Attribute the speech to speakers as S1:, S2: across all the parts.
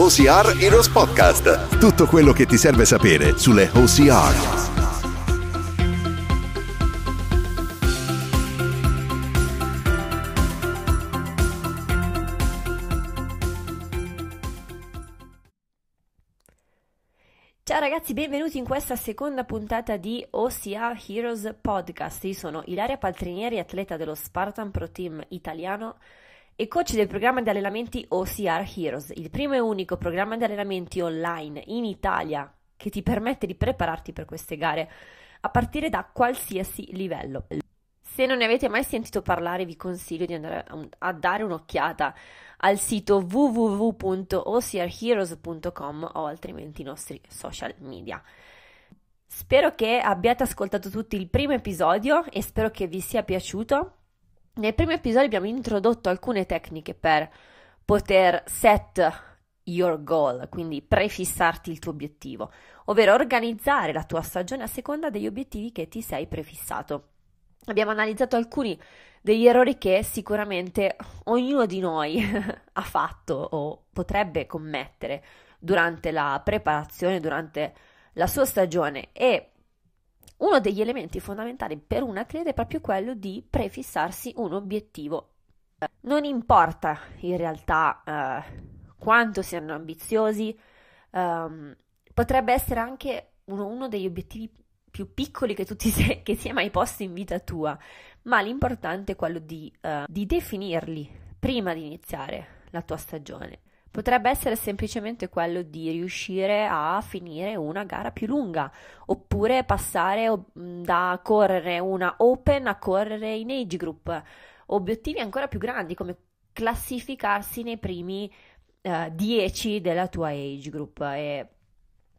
S1: OCR Heroes Podcast. Tutto quello che ti serve sapere sulle OCR.
S2: Ciao ragazzi, benvenuti in questa seconda puntata di OCR Heroes Podcast. Io sono Ilaria Paltrinieri, atleta dello Spartan Pro Team italiano e coach del programma di allenamenti OCR Heroes, il primo e unico programma di allenamenti online in Italia che ti permette di prepararti per queste gare a partire da qualsiasi livello. Se non ne avete mai sentito parlare, vi consiglio di andare a dare un'occhiata al sito www.ocrheroes.com o altrimenti i nostri social media. Spero che abbiate ascoltato tutti il primo episodio e spero che vi sia piaciuto. Nel primo episodio abbiamo introdotto alcune tecniche per poter set your goal, quindi prefissarti il tuo obiettivo, ovvero organizzare la tua stagione a seconda degli obiettivi che ti sei prefissato. Abbiamo analizzato alcuni degli errori che sicuramente ognuno di noi ha fatto o potrebbe commettere durante la preparazione, durante la sua stagione e uno degli elementi fondamentali per un atleta è proprio quello di prefissarsi un obiettivo. Non importa in realtà eh, quanto siano ambiziosi, um, potrebbe essere anche uno, uno, degli obiettivi più piccoli che tu ti sei, che sia mai posto in vita tua, ma l'importante è quello di, uh, di definirli prima di iniziare la tua stagione. Potrebbe essere semplicemente quello di riuscire a finire una gara più lunga, oppure passare da correre una open a correre in age group. Obiettivi ancora più grandi come classificarsi nei primi 10 uh, della tua age group. E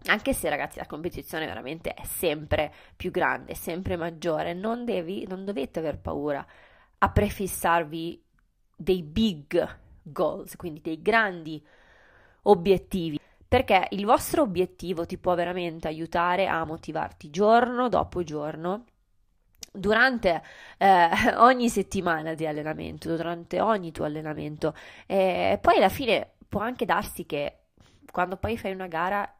S2: anche se ragazzi la competizione veramente è sempre più grande, sempre maggiore, non, devi, non dovete aver paura a prefissarvi dei big goals, quindi dei grandi obiettivi, perché il vostro obiettivo ti può veramente aiutare a motivarti giorno dopo giorno durante eh, ogni settimana di allenamento, durante ogni tuo allenamento e poi alla fine può anche darsi che quando poi fai una gara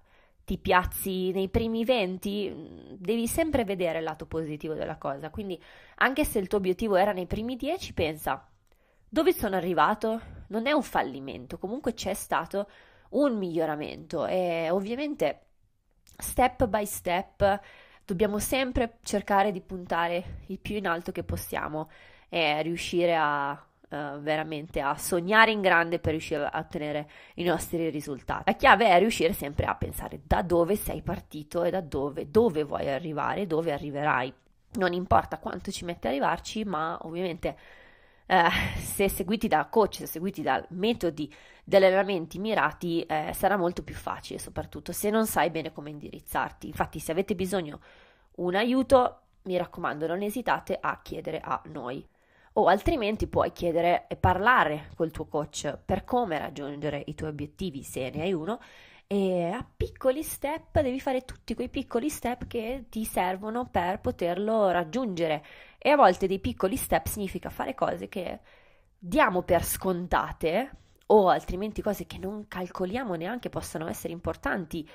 S2: ti piazzi nei primi 20, devi sempre vedere il lato positivo della cosa. Quindi, anche se il tuo obiettivo era nei primi 10, pensa dove sono arrivato? Non è un fallimento, comunque c'è stato un miglioramento e ovviamente step by step dobbiamo sempre cercare di puntare il più in alto che possiamo e riuscire a uh, veramente a sognare in grande per riuscire a ottenere i nostri risultati. La chiave è riuscire sempre a pensare da dove sei partito e da dove, dove vuoi arrivare, dove arriverai. Non importa quanto ci mette a arrivarci, ma ovviamente eh, se seguiti da coach, se seguiti da metodi di allenamenti mirati, eh, sarà molto più facile, soprattutto se non sai bene come indirizzarti. Infatti, se avete bisogno un aiuto, mi raccomando, non esitate a chiedere a noi. O altrimenti puoi chiedere e parlare col tuo coach per come raggiungere i tuoi obiettivi, se ne hai uno, e a piccoli step devi fare tutti quei piccoli step che ti servono per poterlo raggiungere e a volte dei piccoli step significa fare cose che diamo per scontate o altrimenti cose che non calcoliamo neanche possano essere importanti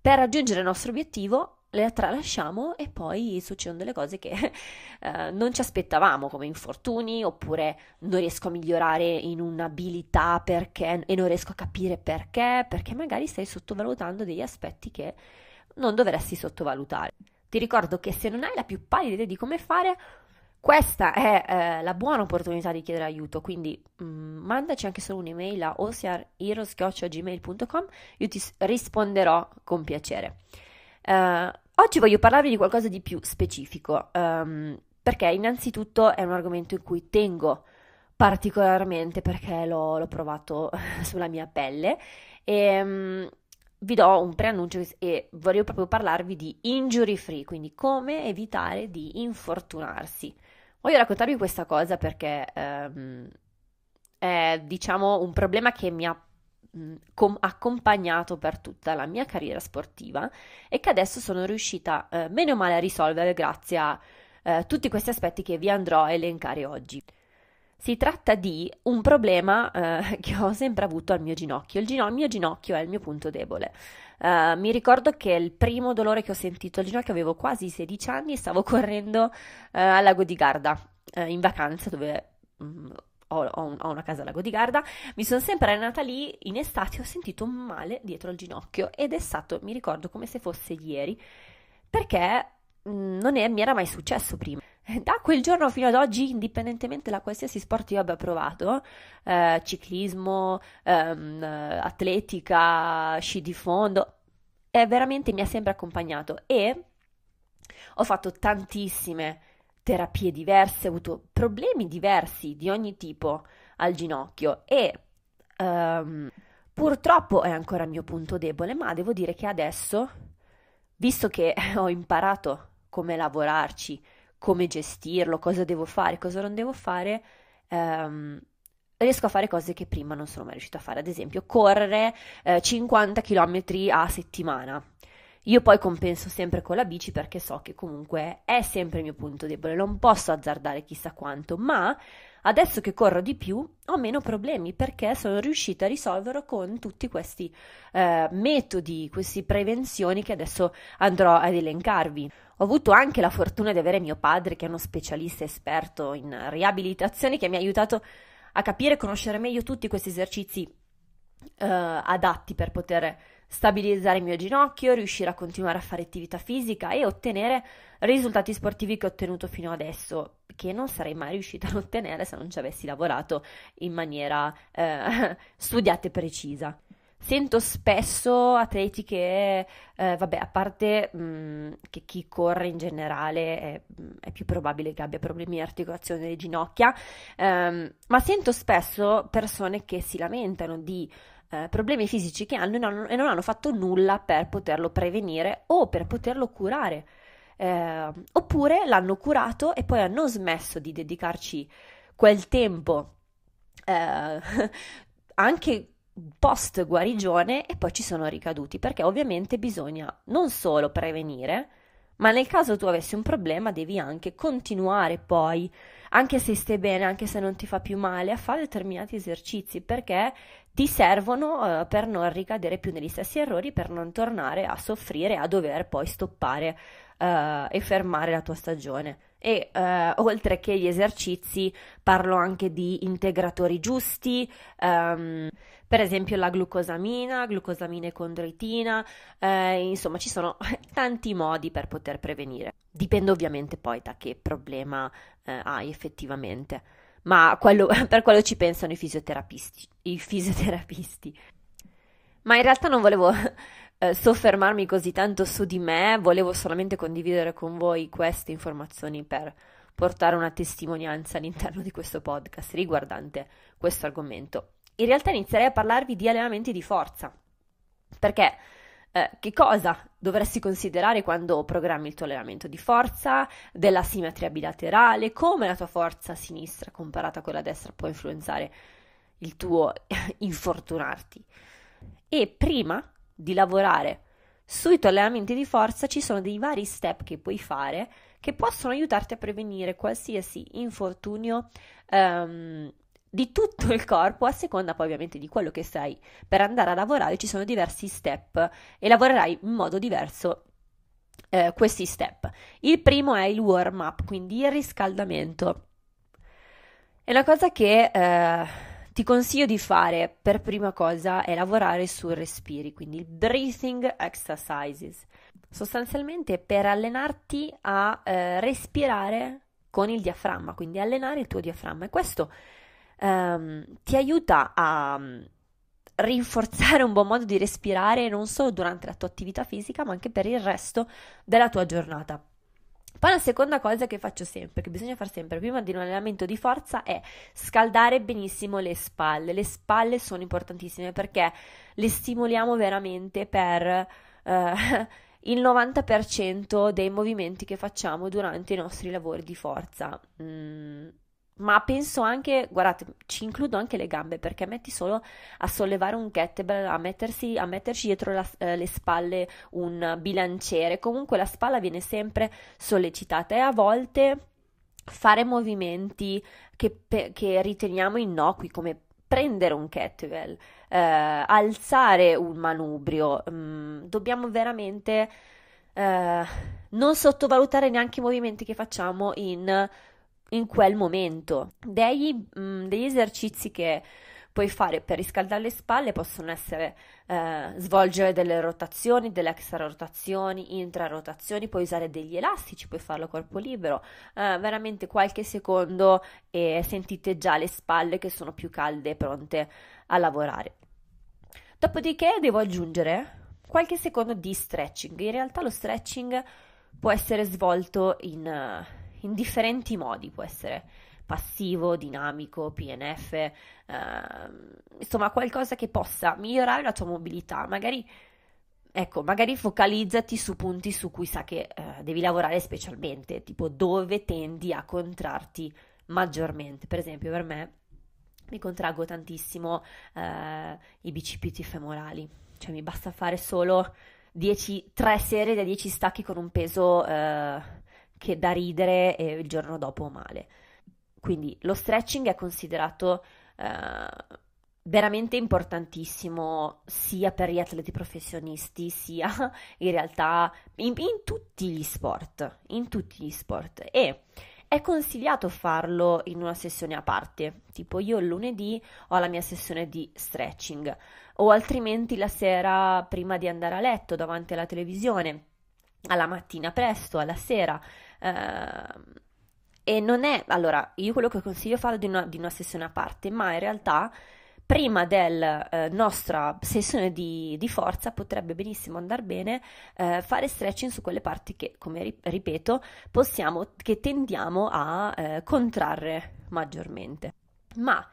S2: per raggiungere il nostro obiettivo le tralasciamo e poi succedono delle cose che eh, non ci aspettavamo, come infortuni, oppure non riesco a migliorare in un'abilità perché, e non riesco a capire perché, perché magari stai sottovalutando degli aspetti che non dovresti sottovalutare. Ti ricordo che se non hai la più pallida idea di come fare, questa è eh, la buona opportunità di chiedere aiuto, quindi mh, mm, mandaci anche solo un'email a osiarheroes.gmail.com, io ti risponderò con piacere. Uh, oggi voglio parlarvi di qualcosa di più specifico, um, perché innanzitutto è un argomento in cui tengo particolarmente perché l'ho, l'ho provato sulla mia pelle e um, vi do un preannuncio e voglio proprio parlarvi di injury free, quindi come evitare di infortunarsi. Voglio raccontarvi questa cosa perché um, è diciamo un problema che mi ha com- accompagnato per tutta la mia carriera sportiva e che adesso sono riuscita eh, meno male a risolvere grazie a eh, tutti questi aspetti che vi andrò a elencare oggi. Si tratta di un problema eh, che ho sempre avuto al mio ginocchio. Il, gino- il mio ginocchio è il mio punto debole. Uh, mi ricordo che il primo dolore che ho sentito al ginocchio avevo quasi 16 anni e stavo correndo uh, al lago di Garda uh, in vacanza dove um, ho, ho, un, ho, una casa al lago di Garda. Mi sono sempre allenata lì in estate ho sentito un male dietro al ginocchio ed è stato, mi ricordo come se fosse ieri, perché mm, non è, mi era mai successo prima. Da quel giorno fino ad oggi, indipendentemente da qualsiasi sport io abbia provato, eh, ciclismo, ehm, atletica, sci di fondo, è veramente mi ha sempre accompagnato e ho fatto tantissime terapie diverse, ho avuto problemi diversi di ogni tipo al ginocchio e um, purtroppo è ancora il mio punto debole, ma devo dire che adesso, visto che ho imparato come lavorarci, come gestirlo, cosa devo fare, cosa non devo fare, ehm, riesco a fare cose che prima non sono mai riuscita a fare, ad esempio correre eh, 50 km a settimana. Io poi compenso sempre con la bici perché so che comunque è sempre il mio punto debole, non posso azzardare chissà quanto, ma adesso che corro di più ho meno problemi perché sono riuscita a risolverlo con tutti questi eh, metodi, queste prevenzioni che adesso andrò ad elencarvi. Ho avuto anche la fortuna di avere mio padre, che è uno specialista esperto in riabilitazione, che mi ha aiutato a capire e conoscere meglio tutti questi esercizi eh, adatti per poter stabilizzare il mio ginocchio, riuscire a continuare a fare attività fisica e ottenere risultati sportivi che ho ottenuto fino adesso, che non sarei mai riuscita ad ottenere se non ci avessi lavorato in maniera eh, studiata e precisa. Sento spesso atleti che, eh, vabbè, a parte mh, mm, che chi corre in generale è, è, più probabile che abbia problemi di articolazione delle ginocchia, ehm, ma sento spesso persone che si lamentano di eh, problemi fisici che hanno e non, hanno fatto nulla per poterlo prevenire o per poterlo curare. Eh, oppure l'hanno curato e poi hanno smesso di dedicarci quel tempo eh, anche post guarigione e poi ci sono ricaduti, perché ovviamente bisogna non solo prevenire, ma nel caso tu avessi un problema devi anche continuare poi, anche se stai bene, anche se non ti fa più male, a fare determinati esercizi, perché ti servono uh, per non ricadere più negli stessi errori, per non tornare a soffrire, a dover poi stoppare uh, e fermare la tua stagione e eh, oltre che gli esercizi parlo anche di integratori giusti, um, per esempio la glucosamina, glucosamina e condroitina, eh, insomma ci sono tanti modi per poter prevenire. Dipende ovviamente poi da che problema eh, hai effettivamente, ma quello, per quello ci pensano i fisioterapisti, i fisioterapisti. Ma in realtà non volevo eh, soffermarmi così tanto su di me, volevo solamente condividere con voi queste informazioni per portare una testimonianza all'interno di questo podcast riguardante questo argomento. In realtà inizierei a parlarvi di allenamenti di forza, perché eh, che cosa dovresti considerare quando programmi il tuo allenamento di forza, della simmetria bilaterale, come la tua forza sinistra comparata a quella destra può influenzare il tuo infortunarti. E prima di lavorare sui tuoi allenamenti di forza ci sono dei vari step che puoi fare che possono aiutarti a prevenire qualsiasi infortunio um, di tutto il corpo, a seconda poi ovviamente di quello che sei per andare a lavorare, ci sono diversi step e lavorerai in modo diverso eh, questi step. Il primo è il warm up, quindi il riscaldamento. È una cosa che eh, ti consiglio di fare per prima cosa è lavorare sul respiri, quindi il breathing exercises. Sostanzialmente per allenarti a eh, respirare con il diaframma, quindi allenare il tuo diaframma e questo ehm, ti aiuta a mm, rinforzare un buon modo di respirare non solo durante la tua attività fisica, ma anche per il resto della tua giornata. Poi la seconda cosa che faccio sempre, che bisogna fare sempre prima di un allenamento di forza, è scaldare benissimo le spalle. Le spalle sono importantissime perché le stimoliamo veramente per eh, il 90% dei movimenti che facciamo durante i nostri lavori di forza. Mm, ma penso anche, guardate, ci includo anche le gambe perché metti solo a sollevare un kettlebell, a, mettersi, a metterci dietro la, eh, le spalle un bilanciere, comunque la spalla viene sempre sollecitata e a volte fare movimenti che, che riteniamo innocui come prendere un kettlebell, eh, alzare un manubrio, mm, dobbiamo veramente eh, non sottovalutare neanche i movimenti che facciamo in, in quel momento. Degli, mh, mm, degli esercizi che puoi fare per riscaldare le spalle possono essere eh, svolgere delle rotazioni, delle extra rotazioni, intrarotazioni, puoi usare degli elastici, puoi farlo a corpo libero, eh, veramente qualche secondo e sentite già le spalle che sono più calde e pronte a lavorare. Dopodiché devo aggiungere qualche secondo di stretching. In realtà lo stretching può essere svolto in, in differenti modi, può essere passivo, dinamico, PNF, eh, insomma qualcosa che possa migliorare la tua mobilità, magari ecco, magari focalizzati su punti su cui sa che eh, devi lavorare specialmente, tipo dove tendi a contrarti maggiormente. Per esempio, per me mi contraggo tantissimo eh, i bicipiti femorali, cioè mi basta fare solo 10, 3 serie da 10 stacchi con un peso eh, che da ridere e il giorno dopo male. Quindi lo stretching è considerato eh, veramente importantissimo sia per gli atleti professionisti sia in realtà in, in, tutti gli sport, in tutti gli sport e è consigliato farlo in una sessione a parte, tipo io il lunedì ho la mia sessione di stretching o altrimenti la sera prima di andare a letto davanti alla televisione, alla mattina presto, alla sera. Eh, e non è, allora, io quello che consiglio è farlo di una, di una sessione a parte, ma in realtà prima della eh, nostra sessione di, di, forza potrebbe benissimo andare bene eh, fare stretching su quelle parti che, come ripeto, possiamo, che tendiamo a eh, contrarre maggiormente. Ma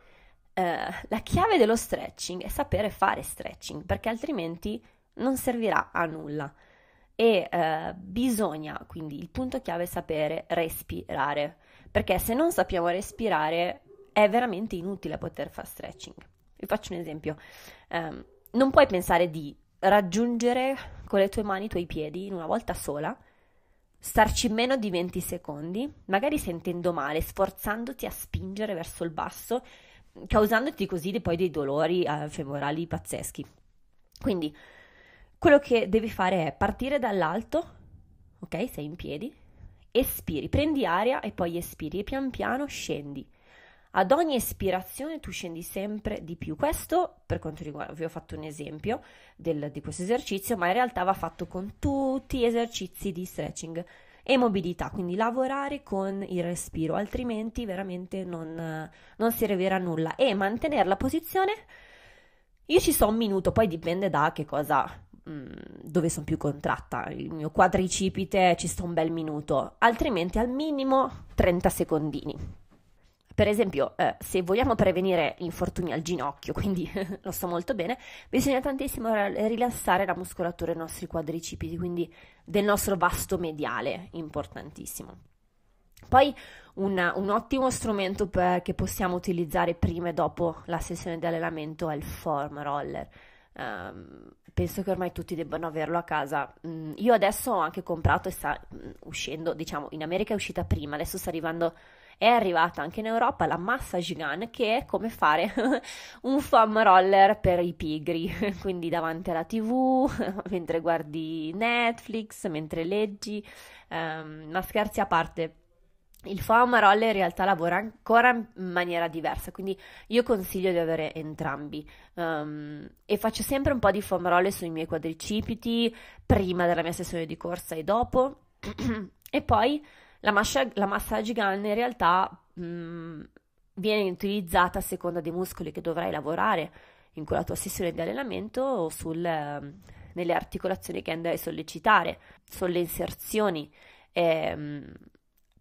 S2: eh, la chiave dello stretching è sapere fare stretching, perché altrimenti non servirà a nulla e eh, bisogna, quindi il punto chiave è sapere respirare, perché se non sappiamo respirare è veramente inutile poter fare stretching. Vi faccio un esempio, um, non puoi pensare di raggiungere con le tue mani i tuoi piedi in una volta sola, starci meno di 20 secondi, magari sentendo male, sforzandoti a spingere verso il basso, causandoti così poi dei dolori eh, femorali pazzeschi. Quindi quello che devi fare è partire dall'alto, ok? Sei in piedi, espiri, prendi aria e poi espiri e pian piano scendi. Ad ogni espirazione tu scendi sempre di più. Questo, per quanto riguarda, vi ho fatto un esempio del, di questo esercizio, ma in realtà va fatto con tutti gli esercizi di stretching e mobilità, quindi lavorare con il respiro, altrimenti veramente non, non servirà a nulla. E mantenere la posizione, io ci so un minuto, poi dipende da che cosa dove sono più contratta, il mio quadricipite ci sto un bel minuto, altrimenti al minimo 30 secondini. Per esempio, eh, se vogliamo prevenire infortuni al ginocchio, quindi lo so molto bene, bisogna tantissimo rilassare la muscolatura dei nostri quadricipiti, quindi del nostro vasto mediale, importantissimo. Poi un, un ottimo strumento per, che possiamo utilizzare prima e dopo la sessione di allenamento è il form roller. Um, penso che ormai tutti debbano averlo a casa. Mm, io adesso ho anche comprato e sta mm, uscendo, diciamo, in America è uscita prima, adesso sta arrivando, è arrivata anche in Europa la Massage Gun, che è come fare un foam roller per i pigri, quindi davanti alla TV, mentre guardi Netflix, mentre leggi, um, ma scherzi a parte il foam in realtà lavora ancora in maniera diversa, quindi io consiglio di avere entrambi. Um, e faccio sempre un po' di foam sui miei quadricipiti, prima della mia sessione di corsa e dopo. e poi la, mascia, la massage gun in realtà um, viene utilizzata a seconda dei muscoli che dovrai lavorare in quella tua sessione di allenamento o sul, uh, nelle articolazioni che andrai a sollecitare, sulle inserzioni. E, um,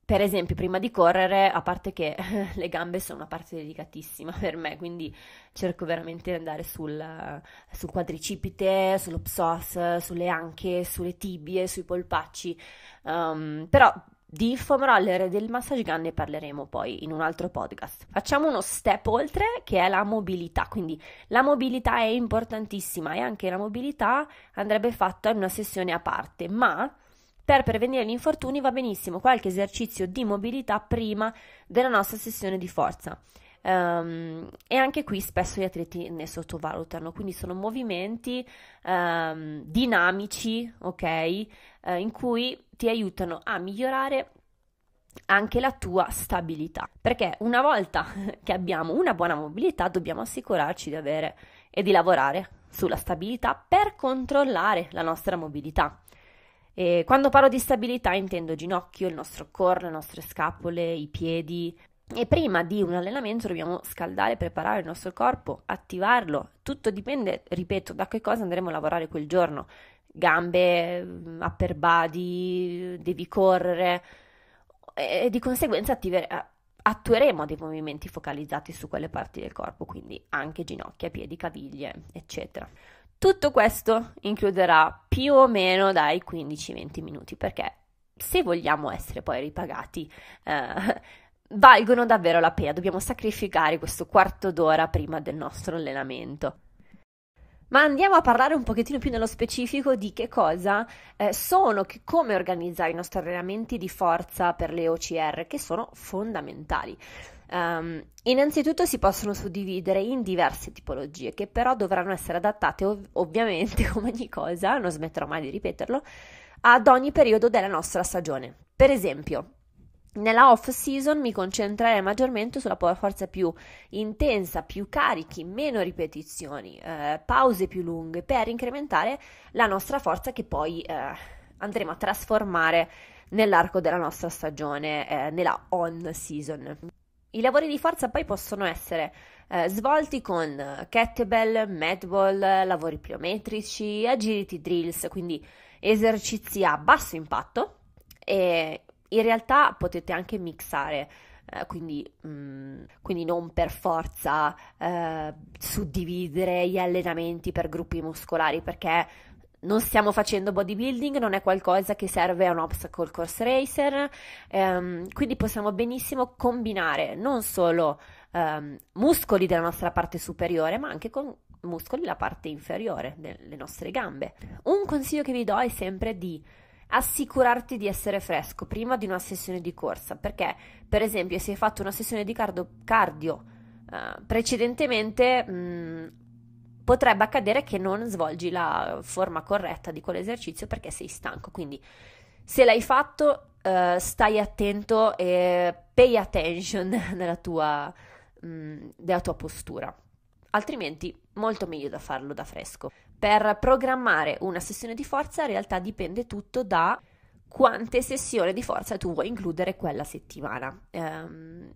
S2: per esempio, prima di correre, a parte che le gambe sono una parte delicatissima per me, quindi cerco veramente di andare sul, sul quadricipite, sullo psoas, sulle anche, sulle tibie, sui polpacci. Um, però di foam roller e del massage gun ne parleremo poi in un altro podcast. Facciamo uno step oltre che è la mobilità, quindi la mobilità è importantissima e anche la mobilità andrebbe fatta in una sessione a parte, ma per prevenire gli infortuni va benissimo qualche esercizio di mobilità prima della nostra sessione di forza. Um, e anche qui spesso gli atleti ne sottovalutano, quindi sono movimenti um, dinamici, ok, uh, in cui ti aiutano a migliorare anche la tua stabilità. Perché una volta che abbiamo una buona mobilità dobbiamo assicurarci di avere e di lavorare sulla stabilità per controllare la nostra mobilità. E quando parlo di stabilità intendo ginocchio, il nostro core, le nostre scapole, i piedi. E prima di un allenamento dobbiamo scaldare, preparare il nostro corpo, attivarlo. Tutto dipende, ripeto, da che cosa andremo a lavorare quel giorno. Gambe, upper body, devi correre e di conseguenza attivere, attueremo dei movimenti focalizzati su quelle parti del corpo, quindi anche ginocchia, piedi, caviglie, eccetera. Tutto questo includerà più o meno dai 15-20 minuti perché se vogliamo essere poi ripagati eh, valgono davvero la pena, dobbiamo sacrificare questo quarto d'ora prima del nostro allenamento. Ma andiamo a parlare un pochettino più nello specifico di che cosa eh, sono, che, come organizzare i nostri allenamenti di forza per le OCR, che sono fondamentali. Um, innanzitutto si possono suddividere in diverse tipologie, che però dovranno essere adattate ov- ovviamente, come ogni cosa, non smetterò mai di ripeterlo, ad ogni periodo della nostra stagione. Per esempio, nella off season mi concentrerei maggiormente sulla forza più intensa, più carichi, meno ripetizioni, eh, pause più lunghe per incrementare la nostra forza che poi eh, andremo a trasformare nell'arco della nostra stagione, eh, nella on season. I lavori di forza poi possono essere eh, svolti con kettlebell, medball, lavori pliometrici, agility drills, quindi esercizi a basso impatto e in realtà potete anche mixare. Eh, quindi, mh, mm, quindi, non per forza eh, suddividere gli allenamenti per gruppi muscolari perché non stiamo facendo bodybuilding, non è qualcosa che serve a un obstacle course racer, ehm, quindi possiamo benissimo combinare non solo ehm, muscoli della nostra parte superiore, ma anche con muscoli della parte inferiore delle nostre gambe. Un consiglio che vi do è sempre di assicurarti di essere fresco prima di una sessione di corsa, perché per esempio se hai fatto una sessione di cardio, cardio uh, precedentemente mh, mm, potrebbe accadere che non svolgi la forma corretta di quell'esercizio perché sei stanco, quindi se l'hai fatto uh, stai attento e pay attention nella tua, mh, mm, nella tua postura, altrimenti molto meglio da farlo da fresco. Per programmare una sessione di forza in realtà dipende tutto da quante sessioni di forza tu vuoi includere quella settimana. Um,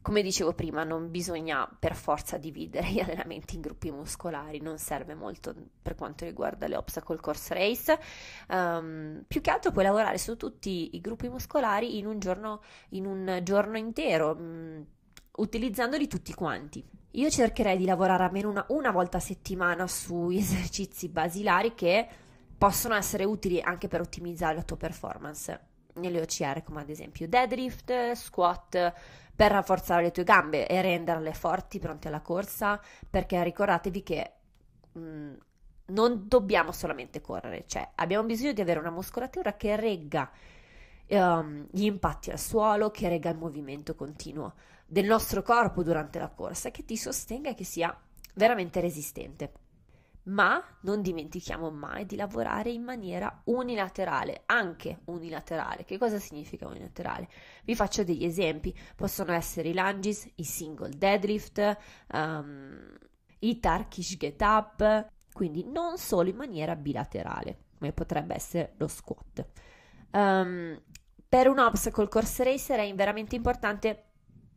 S2: come dicevo prima, non bisogna per forza dividere gli allenamenti in gruppi muscolari, non serve molto per quanto riguarda le obstacle course race. Um, più che altro puoi lavorare su tutti i gruppi muscolari in un giorno, in un giorno intero, um, utilizzandoli tutti quanti. Io cercherei di lavorare almeno una, una volta a settimana su esercizi basilari che possono essere utili anche per ottimizzare la tua performance nelle OCR, come ad esempio deadlift, squat, per rafforzare le tue gambe e renderle forti, pronte alla corsa, perché ricordatevi che mh, mm, non dobbiamo solamente correre, cioè abbiamo bisogno di avere una muscolatura che regga um, gli impatti al suolo, che regga il movimento continuo del nostro corpo durante la corsa, che ti sostenga e che sia veramente resistente. Ma non dimentichiamo mai di lavorare in maniera unilaterale, anche unilaterale. Che cosa significa unilaterale? Vi faccio degli esempi. Possono essere i lunges, i single deadlift, um, i Turkish get up, quindi non solo in maniera bilaterale, come potrebbe essere lo squat. Um, per un obstacle course racer è veramente importante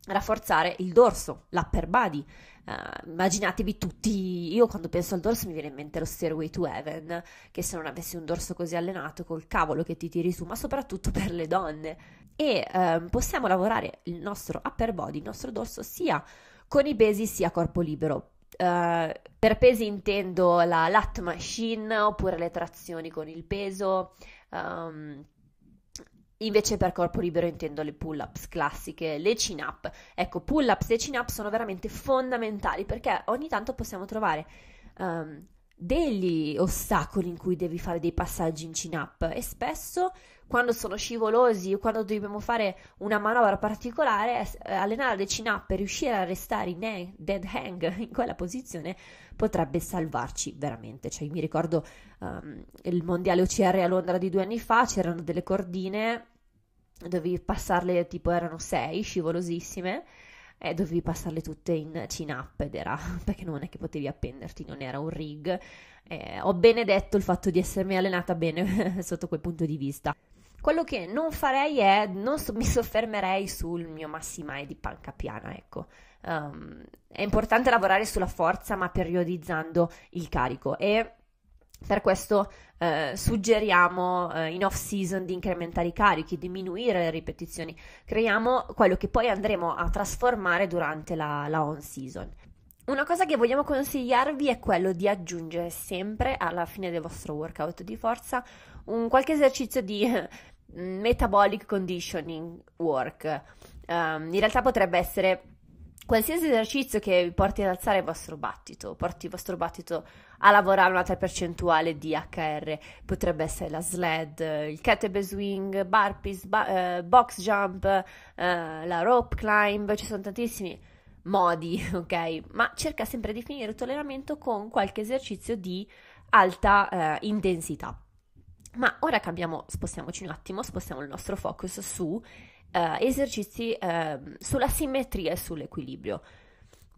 S2: rafforzare il dorso, l'upper body. Uh, immaginatevi tutti, io quando penso al dorso mi viene in mente lo Stairway to Heaven, che se non avessi un dorso così allenato col cavolo che ti tiri su, ma soprattutto per le donne. E uh, possiamo lavorare il nostro upper body, il nostro dorso, sia con i pesi sia corpo libero. Uh, per pesi intendo la lat machine oppure le trazioni con il peso. Um, Invece per corpo libero intendo le pull-ups classiche, le chin-up. Ecco, pull-ups e chin-up sono veramente fondamentali perché ogni tanto possiamo trovare um, degli ostacoli in cui devi fare dei passaggi in chin-up e spesso quando sono scivolosi o quando dobbiamo fare una manovra particolare, eh, allenare le chin-up e riuscire a restare in dead hang in quella posizione potrebbe salvarci veramente. Cioè, mi ricordo um, il mondiale OCR a Londra di due anni fa, c'erano delle cordine, dovevi passarle tipo erano sei, scivolosissime eh, dovevi passarle tutte in chin-up ed era perché non è che potevi appenderti, non era un rig. Eh, ho benedetto il fatto di essermi allenata bene sotto quel punto di vista. Quello che non farei è, non so, mi soffermerei sul mio massimai di panca piana, ecco. Um, è importante lavorare sulla forza, ma periodizzando il carico e per questo eh, suggeriamo eh, in off season di incrementare i carichi, diminuire le ripetizioni, creiamo quello che poi andremo a trasformare durante la, la on season. Una cosa che vogliamo consigliarvi è quello di aggiungere sempre alla fine del vostro workout di forza un qualche esercizio di metabolic conditioning work. Um, in realtà potrebbe essere qualsiasi esercizio che vi porti ad alzare il vostro battito, porti il vostro battito a lavorare una tal percentuale di HR, potrebbe essere la sled, il kettlebell swing, burpees, ba- uh, box jump, uh, la rope climb, ci sono tantissimi modi, ok? Ma cerca sempre di finire il tuo allenamento con qualche esercizio di alta uh, intensità. Ma ora cambiamo, spostiamoci un attimo, spostiamo il nostro focus su uh, esercizi uh, sulla simmetria e sull'equilibrio.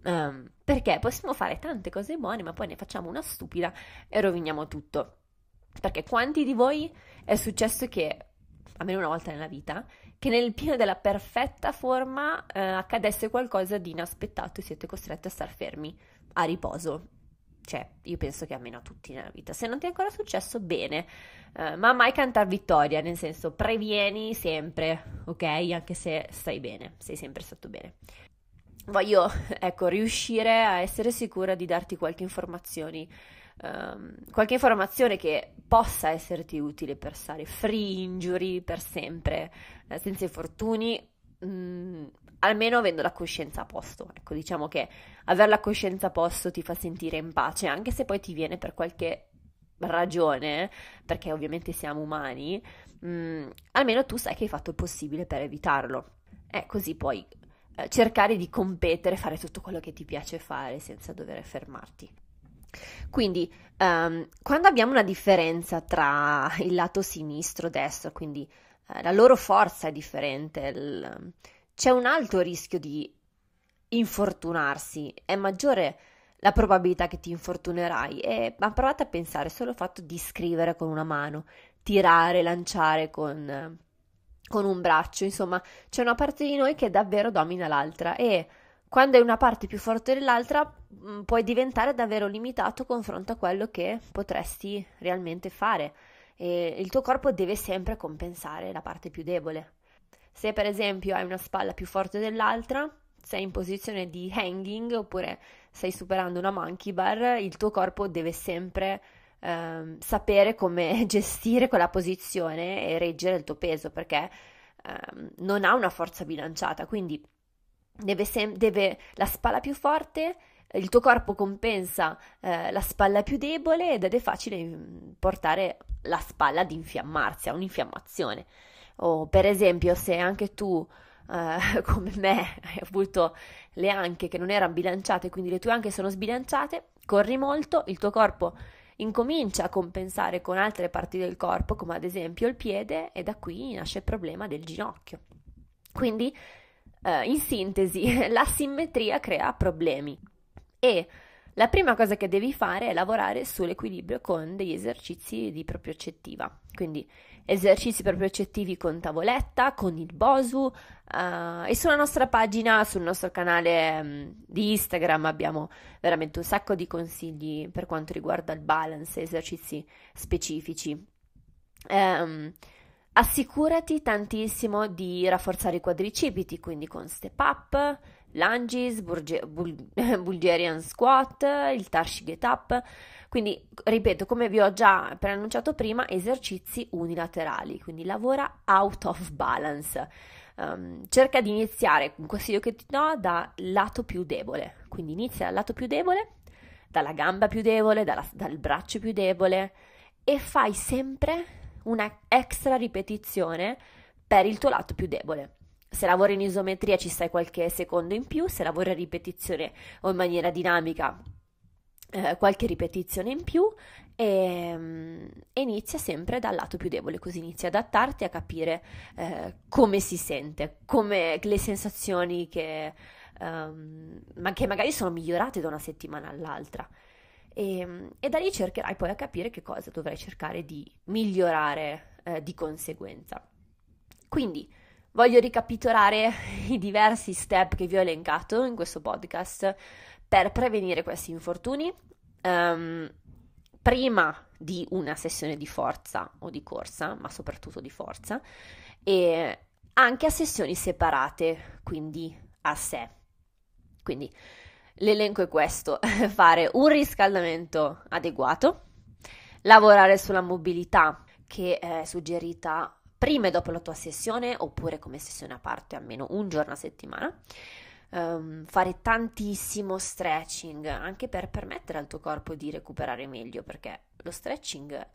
S2: Um, perché possiamo fare tante cose buone, ma poi ne facciamo una stupida e roviniamo tutto. Perché quanti di voi è successo che, almeno una volta nella vita, che nel pieno della perfetta forma uh, accadesse qualcosa di inaspettato e siete costretti a star fermi a riposo? Cioè, io penso che almeno a tutti nella vita. Se non ti è ancora successo, bene, uh, ma mai cantare vittoria, nel senso, previeni sempre, ok? Anche se stai bene, sei sempre stato bene. Voglio, ecco, riuscire a essere sicura di darti qualche informazione, um, qualche informazione che possa esserti utile per stare free injury per sempre, eh, senza infortuni, mh, mm, almeno avendo la coscienza a posto. Ecco, diciamo che avere la coscienza a posto ti fa sentire in pace, anche se poi ti viene per qualche ragione, perché ovviamente siamo umani, mh, mm, almeno tu sai che hai fatto il possibile per evitarlo. E così puoi eh, cercare di competere, fare tutto quello che ti piace fare senza dover fermarti. Quindi, um, quando abbiamo una differenza tra il lato sinistro e destro, quindi uh, la loro forza è differente, il, c'è un alto rischio di infortunarsi, è maggiore la probabilità che ti infortunerai e ma provate a pensare solo al fatto di scrivere con una mano, tirare, lanciare con, con un braccio, insomma c'è una parte di noi che davvero domina l'altra e quando è una parte più forte dell'altra mm, puoi diventare davvero limitato confronto a quello che potresti realmente fare e il tuo corpo deve sempre compensare la parte più debole. Se per esempio hai una spalla più forte dell'altra, sei in posizione di hanging oppure stai superando una monkey bar, il tuo corpo deve sempre ehm, sapere come gestire quella posizione e reggere il tuo peso perché ehm, non ha una forza bilanciata, quindi deve, sem- deve la spalla più forte il tuo corpo compensa eh, la spalla più debole ed è facile mm, portare la spalla ad infiammarsi, a un'infiammazione. O per esempio, se anche tu, eh, come me, hai avuto le anche che non erano bilanciate, quindi le tue anche sono sbilanciate, corri molto, il tuo corpo incomincia a compensare con altre parti del corpo, come ad esempio il piede, e da qui nasce il problema del ginocchio. Quindi, eh, in sintesi, la simmetria crea problemi e la prima cosa che devi fare è lavorare sull'equilibrio con degli esercizi di propriocettiva. Quindi esercizi propriocettivi con tavoletta, con il Bosu uh, e sulla nostra pagina, sul nostro canale um, di Instagram abbiamo veramente un sacco di consigli per quanto riguarda il balance, esercizi specifici. Um, assicurati tantissimo di rafforzare i quadricipiti, quindi con step up, lunges, Bulge- Bul- Bulgarian squat, il Tarshi get up. Quindi, ripeto, come vi ho già preannunciato prima, esercizi unilaterali, quindi lavora out of balance. Um, cerca di iniziare, un consiglio che ti do, dal lato più debole. Quindi inizia dal lato più debole, dalla gamba più debole, dalla, dal braccio più debole e fai sempre una extra ripetizione per il tuo lato più debole. Se lavori in isometria ci stai qualche secondo in più, se lavori a ripetizione o in maniera dinamica eh, qualche ripetizione in più e, um, e, inizia sempre dal lato più debole, così inizi ad adattarti a capire eh, come si sente, come le sensazioni che, um, ma che magari sono migliorate da una settimana all'altra. E, e, da lì cercherai poi a capire che cosa dovrai cercare di migliorare eh, di conseguenza. Quindi voglio ricapitolare i diversi step che vi ho elencato in questo podcast per prevenire questi infortuni. Um, prima di una sessione di forza o di corsa, ma soprattutto di forza, e anche a sessioni separate, quindi a sé. Quindi l'elenco è questo, fare un riscaldamento adeguato, lavorare sulla mobilità che è suggerita prima e dopo la tua sessione oppure come sessione a parte almeno un giorno a settimana. Um, fare tantissimo stretching anche per permettere al tuo corpo di recuperare meglio perché lo stretching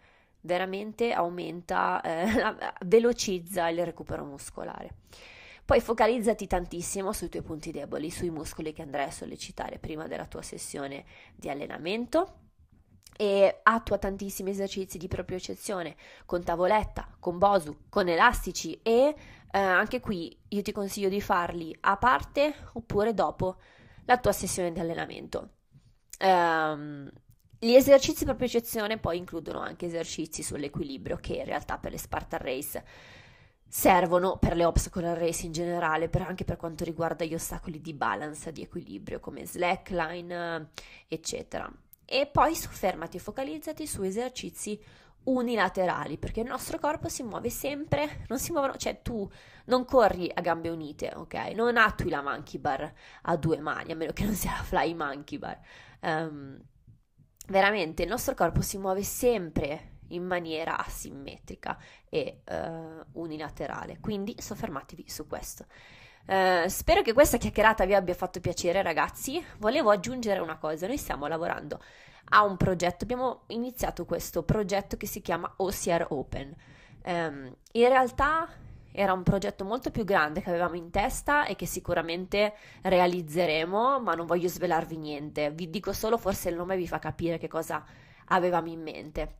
S2: veramente aumenta, eh, velocizza il recupero muscolare. Poi focalizzati tantissimo sui tuoi punti deboli, sui muscoli che andrai a sollecitare prima della tua sessione di allenamento e attua tantissimi esercizi di proprio-eccezione con tavoletta, con bosu, con elastici e eh, anche qui io ti consiglio di farli a parte oppure dopo la tua sessione di allenamento. Um, gli esercizi di proprio-eccezione poi includono anche esercizi sull'equilibrio che in realtà per le Spartan Race servono per le obstacle race in generale, per anche per quanto riguarda gli ostacoli di balance, di equilibrio come slackline, eccetera. E poi soffermati e focalizzati su esercizi unilaterali, perché il nostro corpo si muove sempre, non si muovono, cioè tu non corri a gambe unite, ok? Non attui la monkey bar a due mani, a meno che non sia la fly monkey bar. Um, veramente il nostro corpo si muove sempre in maniera asimmetrica e uh, unilaterale. Quindi soffermatevi su questo. Uh, spero che questa chiacchierata vi abbia fatto piacere, ragazzi. Volevo aggiungere una cosa: noi stiamo lavorando a un progetto, abbiamo iniziato questo progetto che si chiama OCR Open. Um, in realtà era un progetto molto più grande che avevamo in testa e che sicuramente realizzeremo, ma non voglio svelarvi niente. Vi dico solo forse il nome vi fa capire che cosa avevamo in mente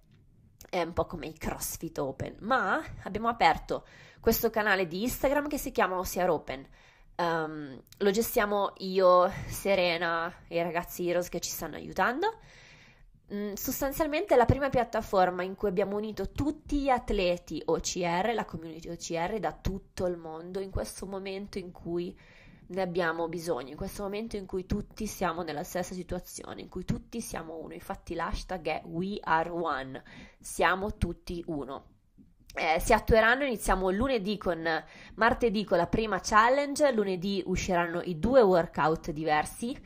S2: è un po' come i CrossFit Open, ma abbiamo aperto questo canale di Instagram che si chiama OCR Open. Um, lo gestiamo io, Serena e i ragazzi Heroes che ci stanno aiutando. Mm, sostanzialmente è la prima piattaforma in cui abbiamo unito tutti gli atleti OCR, la community OCR da tutto il mondo in questo momento in cui ne abbiamo bisogno in questo momento in cui tutti siamo nella stessa situazione, in cui tutti siamo uno. Infatti l'hashtag è We Are One, siamo tutti uno. Eh, si attueranno, iniziamo lunedì con martedì con la prima challenge, lunedì usciranno i due workout diversi.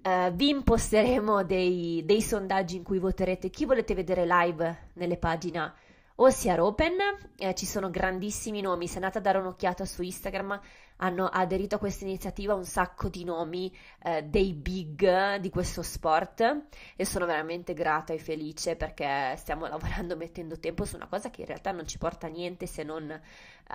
S2: Eh, vi imposteremo dei, dei sondaggi in cui voterete chi volete vedere live nelle pagine OCR Open, eh, ci sono grandissimi nomi, se andate a dare un'occhiata su Instagram hanno aderito a questa iniziativa un sacco di nomi eh, dei big di questo sport e sono veramente grata e felice perché stiamo lavorando mettendo tempo su una cosa che in realtà non ci porta a niente se non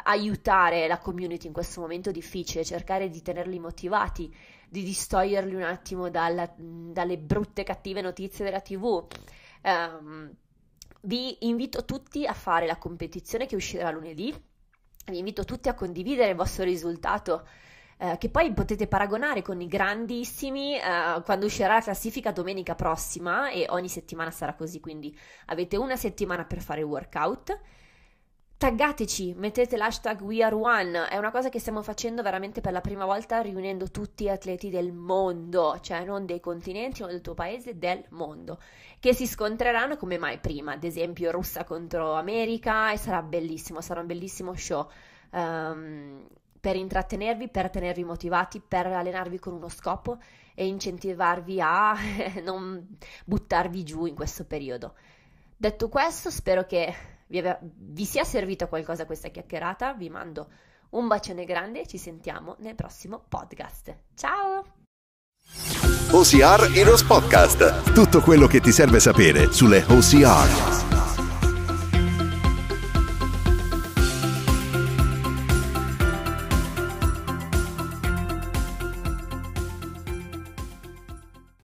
S2: aiutare la community in questo momento difficile, cercare di tenerli motivati, di distoglierli un attimo dalla, dalle brutte cattive notizie della tv. Um, ehm, vi invito tutti a fare la competizione che uscirà lunedì. Vi invito tutti a condividere il vostro risultato. Eh, che poi potete paragonare con i grandissimi eh, quando uscirà la classifica domenica prossima e ogni settimana sarà così, quindi avete una settimana per fare il workout Taggateci, mettete l'hashtag WeAreOne, è una cosa che stiamo facendo veramente per la prima volta riunendo tutti gli atleti del mondo, cioè non dei continenti, non del tuo paese, del mondo, che si scontreranno come mai prima, ad esempio Russia contro America e sarà bellissimo, sarà un bellissimo show. Um, per intrattenervi, per tenervi motivati, per allenarvi con uno scopo e incentivarvi a non buttarvi giù in questo periodo. Detto questo, spero che vi, ave- vi sia servita qualcosa questa chiacchierata, vi mando un bacione grande e ci sentiamo nel prossimo podcast. Ciao!
S1: OCR Heroes Podcast. Tutto quello che ti serve sapere sulle OCR.